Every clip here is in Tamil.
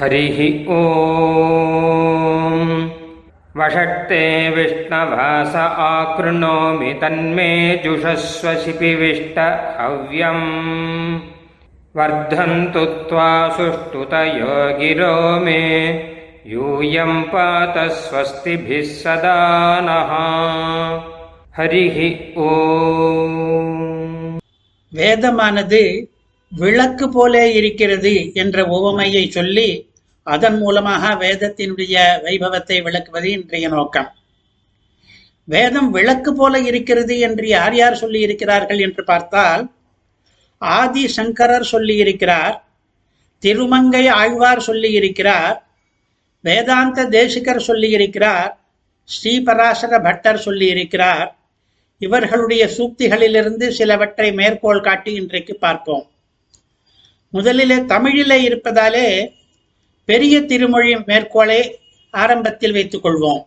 हरिः ॐ वषट्ते विष्णवास आकृणोमि तन्मे जुषस्व शिपिविष्ट हव्यम् वर्धन्तु त्वा सुष्ठुतयो गिरो मे यूयं पात स्वस्तिभिः सदा नः हरिः ॐ வேதமானது விளக்கு போலே இருக்கிறது என்ற உவமையை சொல்லி அதன் மூலமாக வேதத்தினுடைய வைபவத்தை விளக்குவது இன்றைய நோக்கம். வேதம் விளக்கு போல இருக்கிறது என்று யார் யார் சொல்லி இருக்கிறார்கள் என்று பார்த்தால் ஆதி சங்கரர் சொல்லி இருக்கிறார் திருமங்கை ஆழ்வார் சொல்லி இருக்கிறார் வேதாந்த தேசிகர் சொல்லி இருக்கிறார் ஸ்ரீபராசர பட்டர் சொல்லி இருக்கிறார் இவர்களுடைய சூக்திகளிலிருந்து சிலவற்றை மேற்கோள் காட்டி இன்றைக்கு பார்ப்போம். முதலிலே தமிழிலே இருப்பதாலே பெரிய திருமொழி மேற்கோளை ஆரம்பத்தில் வைத்துக் கொள்வோம்.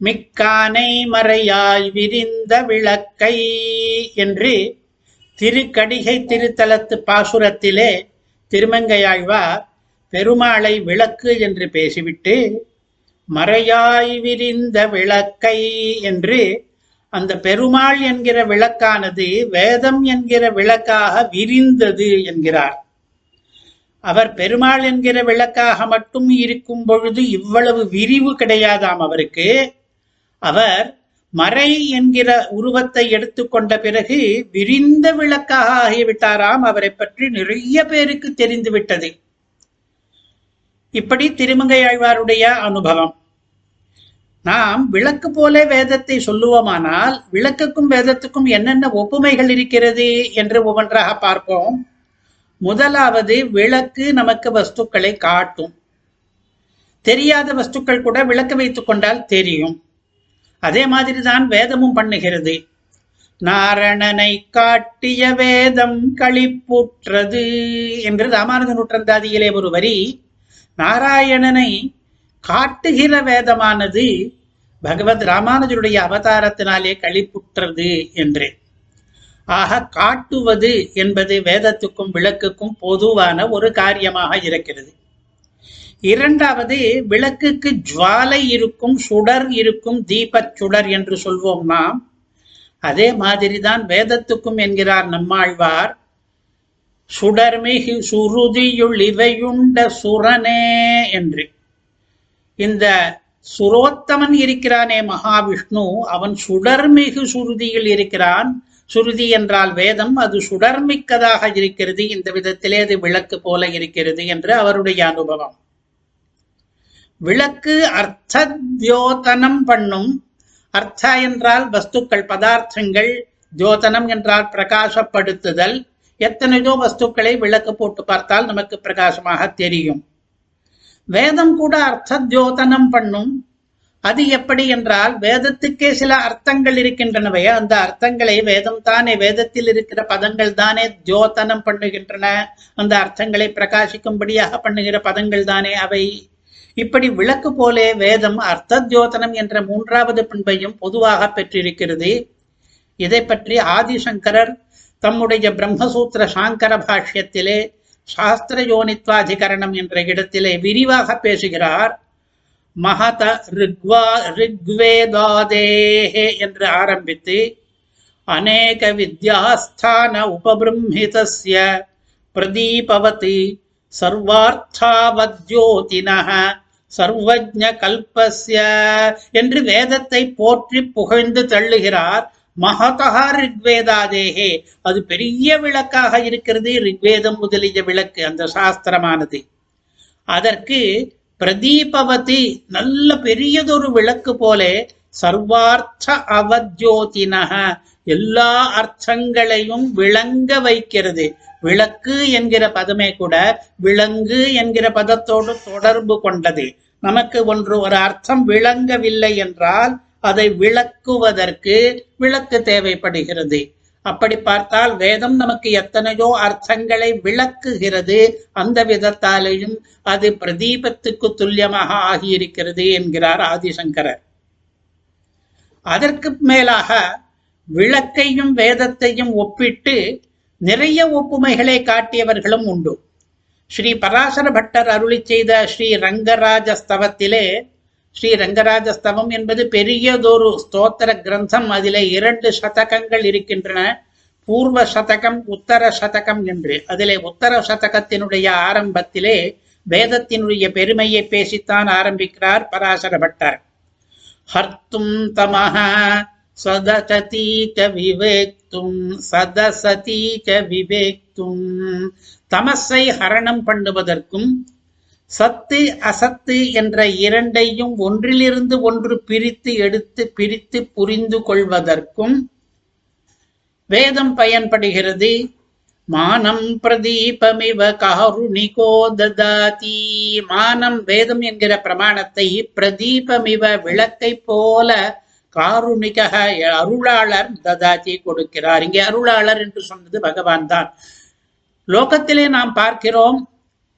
மிக்கானை மறையாய் விரிந்த விளக்கை என்று திருக்கடிகை திருத்தலத்து பாசுரத்திலே திருமங்கையாழ்வார் பெருமாளை விளக்கு என்று பேசிவிட்டு மறையாய் விரிந்த விளக்கை என்று அந்த பெருமாள் என்கிற விளக்கானது வேதம் என்கிற விளக்காக விரிந்தது என்கிறார். அவர் பெருமாள் என்கிற விளக்காக மட்டும் இருக்கும் பொழுது இவ்வளவு விரிவு கிடையாதாம் அவருக்கு? அவர் மறை என்கிற உருவத்தை எடுத்துக்கொண்ட பிறகு விரிந்த விளக்காக ஆகிவிட்டாராம் அவரை பற்றி நிறைய பேருக்கு தெரிந்துவிட்டது இப்படி திருமங்கை ஆழ்வாருடைய அனுபவம். நாம் விளக்கு போல வேதத்தை சொல்லுவோமானால் விளக்குக்கும் வேதத்துக்கும் என்னென்ன ஒப்புமைகள் இருக்கிறது என்று ஒவ்வொன்றாக பார்ப்போம். முதலாவது விளக்கு நமக்கு வஸ்துக்களை காட்டும். தெரியாத வஸ்துக்கள் கூட விளக்கு வைத்துக் கொண்டால் தெரியும். அதே மாதிரிதான் வேதமும் பண்ணுகிறது. நாரணனை காட்டிய வேதம் களிப்புற்றது என்று ராமானுஜ நூற்றந்தாதியிலே ஒரு வரி நாராயணனை காட்டுகிற வேதமானது பகவத் ராமானுஜருடைய அவதாரத்தினாலே களிப்புற்றது என்று. ஆக காட்டுவது என்பது வேதத்துக்கும் விளக்குக்கும் பொதுவான ஒரு காரியமாக இருக்கிறது. இரண்டாவது விளக்குக்கு ஜுவாலை இருக்கும் சுடர் இருக்கும் தீபச் சுடர் என்று சொல்வோம் நாம். அதே மாதிரிதான் வேதத்துக்கும் என்கிறார் நம்மாழ்வார். சுடர்மிகு சுருதியுள் இவையுண்ட சுரனே என்று. இந்த சுரோத்தமன் இருக்கிறானே மகாவிஷ்ணு அவன் சுடர்மிகு சுருதியில் இருக்கிறான். சுருதி என்றால் வேதம் அது சுடர்மிக்கதாக இருக்கிறது. இந்த விதத்திலே அது விளக்கு போல இருக்கிறது என்று அவருடைய அனுபவம். விளக்கு அர்த்தத்யோதனம் பண்ணும். அர்த்தா என்றால் வஸ்துக்கள் பதார்த்தங்கள். தியோதனம் என்றால் பிரகாசப்படுத்துதல். எத்தனையோ வஸ்துக்களை விளக்கு போட்டு பார்த்தால் நமக்கு பிரகாசமாக தெரியும். வேதம் கூட அர்த்த தியோதனம் பண்ணும். அது எப்படி என்றால் வேதத்துக்கே சில அர்த்தங்கள் இருக்கின்றனவையா அந்த அர்த்தங்களை வேதம் தானே வேதத்தில் இருக்கிற பதங்கள் தானே தியோதனம் பண்ணுகின்றன அந்த அர்த்தங்களை பிரகாசிக்கும்படியாக பண்ணுகிற பதங்கள் தானே அவை. இப்படி விளக்கு போலே வேதம் அர்த்த தியோதனம் என்ற மூன்றாவது பண்பையும் பொதுவாக பெற்றிருக்கிறது. இதை பற்றி ஆதிசங்கரர் தம்முடைய பிரம்மசூத்திர சாங்கர பாஷ்யத்திலே சாஸ்திர யோனித்வாதிகரணம் என்ற இடத்திலே விரிவாக பேசுகிறார். மகத ரிக்வா ரிக்வேதாதேஹே என்று ஆரம்பித்து அநேக வித்யாஸ்தான உபபிரம்ஹிதஸ்ய பிரதீபவதி சர்வார்த்தாவத்யோதினஹ சர்வஜ கல்பஸ்ய என்று வேதத்தை போற்றி புகழ்ந்து தள்ளுகிறார் மகதா ரிக்வேதாதேகே அது பெரிய விளக்காக இருக்கிறது. ரிக்வேதம் முதலிய விளக்கு அந்த சாஸ்திரமானது. அதற்கு பிரதீபவதி நல்ல பெரியதொரு விளக்கு போலே சர்வார்த்த அவத்யோதினக எல்லா அர்த்தங்களையும் விளங்க வைக்கிறது. விளக்கு என்கிற பதமே கூட விளங்கு என்கிற பதத்தோடு தொடர்பு கொண்டது. நமக்கு ஒன்று ஒரு அர்த்தம் விளங்கவில்லை என்றால் அதை விளக்குவதற்கு விளக்கு தேவைப்படுகிறது. அப்படி பார்த்தால் வேதம் நமக்கு எத்தனையோ அர்த்தங்களை விளக்குகிறது. அந்த விதத்தாலேயும் அது பிரதீபத்துக்கு துல்லியமாக ஆகியிருக்கிறது என்கிறார் ஆதிசங்கரர். அதற்கு மேலாக விளக்கையும் வேதத்தையும் ஒப்பிட்டு நிறைய ஒப்புமைகளை காட்டியவர்களும் உண்டு. ஸ்ரீ பராசர பட்டர் அருளி செய்த ஸ்ரீ ரங்கராஜ ஸ்தவத்திலே ஸ்ரீ ரங்கராஜ ஸ்தவம் என்பது பெரியதொரு ஸ்தோத்திர கிரந்தம். அதிலே இரண்டு சதகங்கள் இருக்கின்றன. பூர்வ சதகம் உத்தர சதகம் என்று. அதிலே உத்தர சதகத்தினுடைய ஆரம்பத்திலே வேதத்தினுடைய பெருமையை பேசித்தான் ஆரம்பிக்கிறார் பராசர பட்டர் ஹர்த்தும் தமஹா சதசதி விவேக்தும் சதசதீக விவேக்தும். தமசை ஹரணம் பண்ணுவதற்கும் சத்து அசத்து என்ற இரண்டையும் ஒன்றிலிருந்து ஒன்று பிரித்து எடுத்து பிரித்து புரிந்து கொள்வதற்கும் வேதம் பயன்படுகிறது. மானம் பிரதீபமிவ காருணிகோ ததாதி மானம் வேதம் என்கிற பிரமாணத்தை பிரதீபமிவ விளக்கை போல காருணிக அருளாளர் ததாதி கொடுக்கிறார். இங்கே அருளாளர் என்று சொன்னது பகவான் தான் லோகத்திலே நாம் பார்க்கிறோம்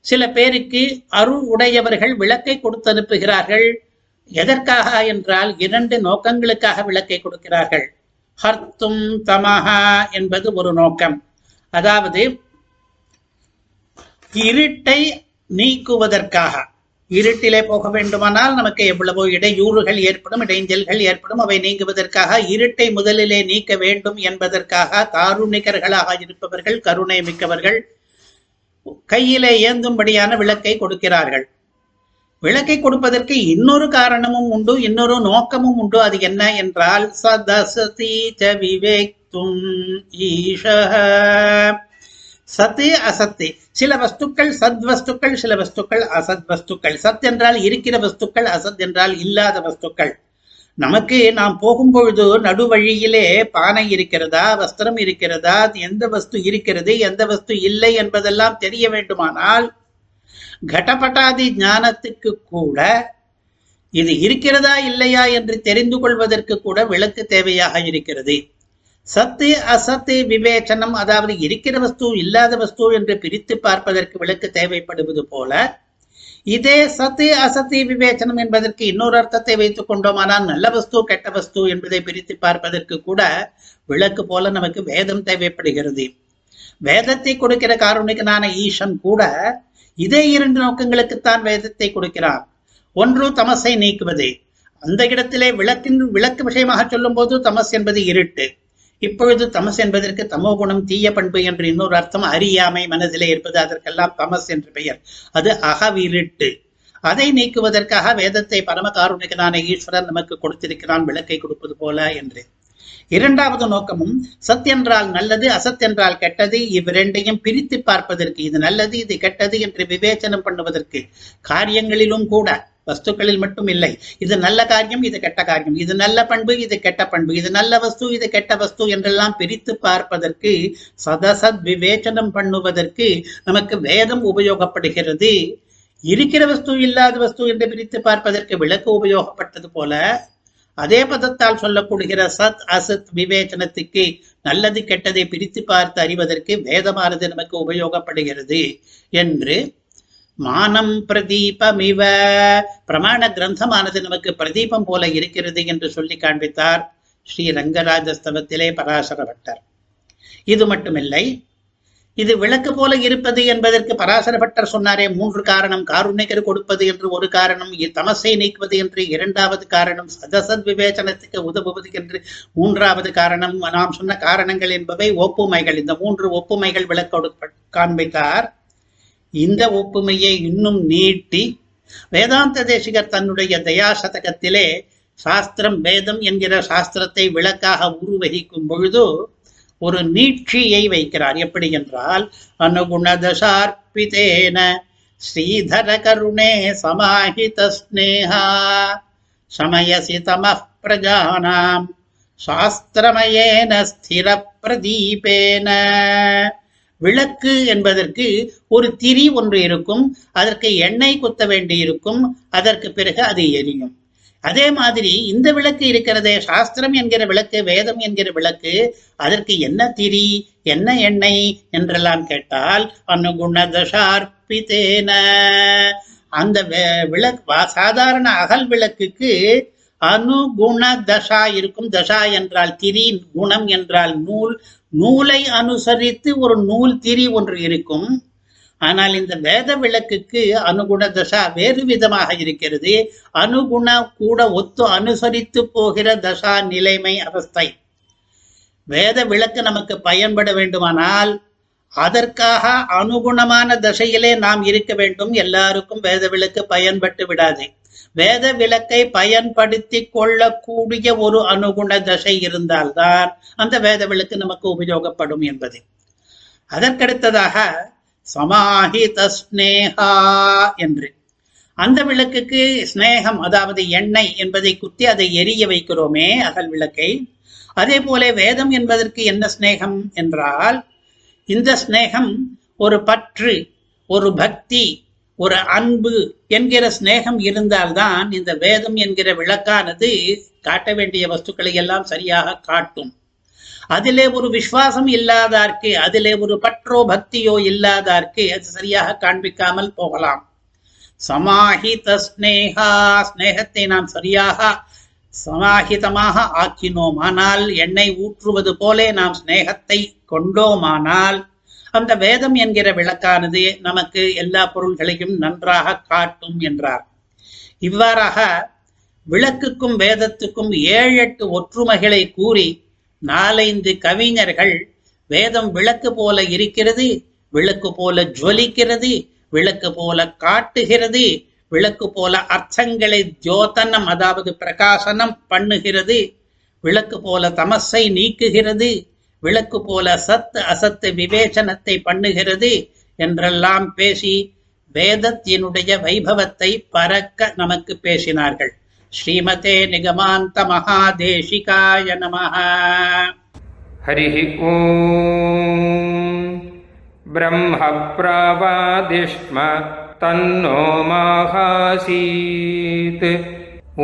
சில பேருக்கு அருள் உடையவர்கள் விளக்கை கொடுத்து அனுப்புகிறார்கள். எதற்காக என்றால் இரண்டு நோக்கங்களுக்காக விளக்கை கொடுக்கிறார்கள். ஹர்த்தும் தமஹா என்பது ஒரு நோக்கம். அதாவது இருட்டை நீக்குவதற்காக. இருட்டிலே போக வேண்டுமானால் நமக்கு எவ்வளவோ இடையூறுகள் ஏற்படும் இடைஞ்சல்கள் ஏற்படும். அவை நீங்குவதற்காக இருட்டை முதலிலே நீக்க வேண்டும் என்பதற்காக தாருணிகர்களாக இருப்பவர்கள் கருணை மிக்கவர்கள் கையிலே ஏந்தும்படியான விளக்கை கொடுக்கிறார்கள். விளக்கை கொடுப்பதற்கு இன்னொரு காரணமும் உண்டு இன்னொரு நோக்கமும் உண்டு. அது என்ன என்றால் சதசதி ச விவேக்தும் ஈஷ சத்து அசத்து. சில வஸ்துக்கள் சத் வஸ்துக்கள் சில வஸ்துக்கள் அசத் வஸ்துக்கள். சத் என்றால் இருக்கிற வஸ்துக்கள் அசத் என்றால் இல்லாத வஸ்துக்கள். நமக்கு நாம் போகும்பொழுது நடுவழியிலே பானை இருக்கிறதா வஸ்திரம் இருக்கிறதா எந்த வஸ்து இருக்கிறது எந்த வஸ்து இல்லை என்பதெல்லாம் தெரிய வேண்டுமானால் கடபட்டாதி ஞானத்துக்கு கூட இது இருக்கிறதா இல்லையா என்று தெரிந்து கொள்வதற்கு கூட விளக்கு தேவையாக இருக்கிறது. சத்து அசத்து விவேச்சனம் அதாவது இருக்கிற வஸ்து இல்லாத வஸ்து என்று பிரித்து பார்ப்பதற்கு விளக்கு தேவைப்படுவது போல இதே சத்து அசத்து விவேச்சனம் என்பதற்கு இன்னொரு அர்த்தத்தை வைத்துக் கொண்டோமானால் நல்ல வஸ்து கெட்ட வஸ்து என்பதை பிரித்து பார்ப்பதற்கு கூட விளக்கு போல நமக்கு வேதம் தேவைப்படுகிறது. வேதத்தை கொடுக்கிற காரணிகனான ஈசன் கூட இதே இரண்டு நோக்கங்களுக்குத்தான் வேதத்தை கொடுக்கிறார். ஒன்று தமசை நீக்குவது. அந்த இடத்திலே விளக்கின் விளக்கு விஷயமாக சொல்லும் போது தமஸ் என்பது இருட்டு. இப்பொழுது தமஸ் என்பதற்கு தமோ குணம் தீய பண்பு என்று இன்னொரு அர்த்தம் அறியாமை மனதிலே இருப்பது அதற்கெல்லாம் தமஸ் என்று பெயர். அது அகவிருட்டு. அதை நீக்குவதற்காக வேதத்தை பரமகாருணிகனான ஈஸ்வரன் நமக்கு கொடுத்திருக்கிறான் விளக்கை கொடுப்பது போல என்று. இரண்டாவது நோக்கமும் சத் என்றால் நல்லது அசத் என்றால் கெட்டது இவ்விரண்டையும் பிரித்து பார்ப்பதற்கு இது நல்லது இது கெட்டது என்று விவேச்சனம் பண்ணுவதற்கு காரியங்களிலும் கூட. வஸ்துக்களில் மட்டும் இல்லை. இது நல்ல காரியம் இது கெட்ட காரியம். இது நல்ல பண்பு இது கெட்ட பண்பு. இது நல்ல வஸ்து இது கெட்ட வஸ்து என்றெல்லாம் பிரித்து பார்ப்பதற்கு சதசத் விவேச்சனம் பண்ணுவதற்கு நமக்கு வேதம் உபயோகப்படுகிறது. இருக்கிற வஸ்து இல்லாத வஸ்து என்று பிரித்து பார்ப்பதற்கு விளக்கு உபயோகப்பட்டது போல அதே பதத்தால் சொல்லப்படுகிற சத் அசத் விவேச்சனத்துக்கு நல்லது கெட்டதை பிரித்து பார்த்து அறிவதற்கு வேதமானது நமக்கு உபயோகப்படுகிறது என்று மானம் பிரதீபமிவ. பிரமாண கிரந்தமானது நமக்கு பிரதீபம் போல இருக்கிறது என்று சொல்லி காண்பித்தார் ஸ்ரீ ரங்கராஜஸ்தவத்திலே பராசர பட்டர் இது மட்டுமில்லை இது விளக்கு போல இருப்பது என்பதற்கு பராசர பட்டர் சொன்னாரே மூன்று காரணம் காருண்யக்கர் கொடுப்பது என்று ஒரு காரணம் தமசை நீக்குவது என்று இரண்டாவது காரணம் சதசத் விவேச்சனத்துக்கு உதவுவது என்று மூன்றாவது காரணம் நாம் சொன்ன காரணங்கள் என்பவை ஒப்புமைகள் இந்த மூன்று ஒப்புமைகள் விளக்க காண்பித்தார். இந்த ஒப்புமையை இன்னும் நீட்டி வேதாந்த தேசிகர் தன்னுடைய தயா சதகத்திலே சாஸ்திரம் வேதம் என்கிற சாஸ்திரத்தை விளக்காக உருவகிக்கும் பொழுது ஒரு நீட்சியை வைக்கிறார். எப்படி என்றால் அனுகுணதசார்பிதேன ஸ்ரீதர கருணே சமாஹித ஸ்னேகா சமயசி தம பிரஜானாம் சாஸ்திரமயேன ஸ்திர பிரதீபேன விளக்கு என்பதற்கு ஒரு திரி ஒன்று இருக்கும். அதற்கு எண்ணெய் குத்த வேண்டி இருக்கும். அதற்கு பிறகு அது எரியும். அதே மாதிரி இந்த விளக்கு இருக்கிறதே சாஸ்திரம் என்கிற விளக்கு வேதம் என்கிற விளக்கு அதற்கு என்ன திரி என்ன எண்ணெய் என்றெல்லாம் கேட்டால் அனுகுணதசார்பிதேன அந்த விளக்கு சாதாரண அகல் விளக்குக்கு அனுகுண தசா இருக்கும். தசா என்றால் திரி குணம் என்றால் நூல் நூலை அனுசரித்து ஒரு நூல் திரி ஒன்று இருக்கும். ஆனால் இந்த வேத விளக்குக்கு அனுகுண தசா வேறு விதமாக இருக்கிறது. அனுகுண கூட ஒத்து அனுசரித்து போகிற தசா நிலைமை அவஸ்தை. வேத விளக்கு நமக்கு பயன்பட வேண்டுமானால் அதற்காக அனுகுணமான தசையிலே நாம் இருக்க வேண்டும். எல்லாருக்கும் வேத விளக்கு பயன்பட்டு விடாது. வேத விளக்கை பயன்படுத்தி கொள்ளக்கூடிய ஒரு அனுகுண தசை இருந்தால்தான் அந்த வேத விளக்கு நமக்கு உபயோகப்படும் என்பது. அதற்கடுத்ததாக சமாஹித ஸ்னேகா என்று. அந்த விளக்குக்கு ஸ்னேகம் அதாவது எண்ணெய் என்பதை குத்தி அதை எரிய வைக்கிறோமே அகல் விளக்கை. அதே போல வேதம் என்பதற்கு என்ன ஸ்னேகம் என்றால் இந்த ஸ்னேகம் ஒரு பற்று ஒரு பக்தி ஒரு அன்பு என்கிற சிநேகம் இருந்தால்தான் இந்த வேதம் என்கிற விளக்கானது காட்ட வேண்டிய வஸ்துக்களை எல்லாம் சரியாக காட்டும். அதிலே ஒரு விசுவாசம் இல்லாதார்க்கு அதிலே ஒரு பற்றோ பக்தியோ இல்லாதார்க்கு அது சரியாக காண்பிக்காமல் போகலாம். சமாஹித ஸ்னேகா ஸ்னேகத்தை நாம் சரியாக சமாஹிதமாக ஆக்கினோமானால் எண்ணெய் ஊற்றுவது போலே நாம் ஸ்னேகத்தை கொண்டோமானால் அந்த வேதம் என்கிற விளக்கானது நமக்கு எல்லா பொருள்களையும் நன்றாக காட்டும் என்றார். இவ்வாறாக விளக்குக்கும் வேதத்துக்கும் ஏழு எட்டு ஒற்றுமைகளை கூறி நாலைந்து கவிஞர்கள் வேதம் விளக்கு போல இருக்கிறது விளக்கு போல ஜொலிக்கிறது விளக்கு போல காட்டுகிறது விளக்கு போல அர்த்தங்களை ஜோதனம் அதாவது பிரகாசனம் பண்ணுகிறது விளக்கு போல தமசை நீக்குகிறது விளக்கு போல சத்து அசத்து விவேச்சனத்தை பண்ணுகிறது என்றெல்லாம் பேசி வேதத்தினுடைய வைபவத்தை பறக்க நமக்கு பேசினார்கள் ஸ்ரீமதே நிகமாந்த மகாதேசிகாய நமஹ हरिः ॐ ब्रह्मप्रावादिष्म तन्नो माहासीत् ॐ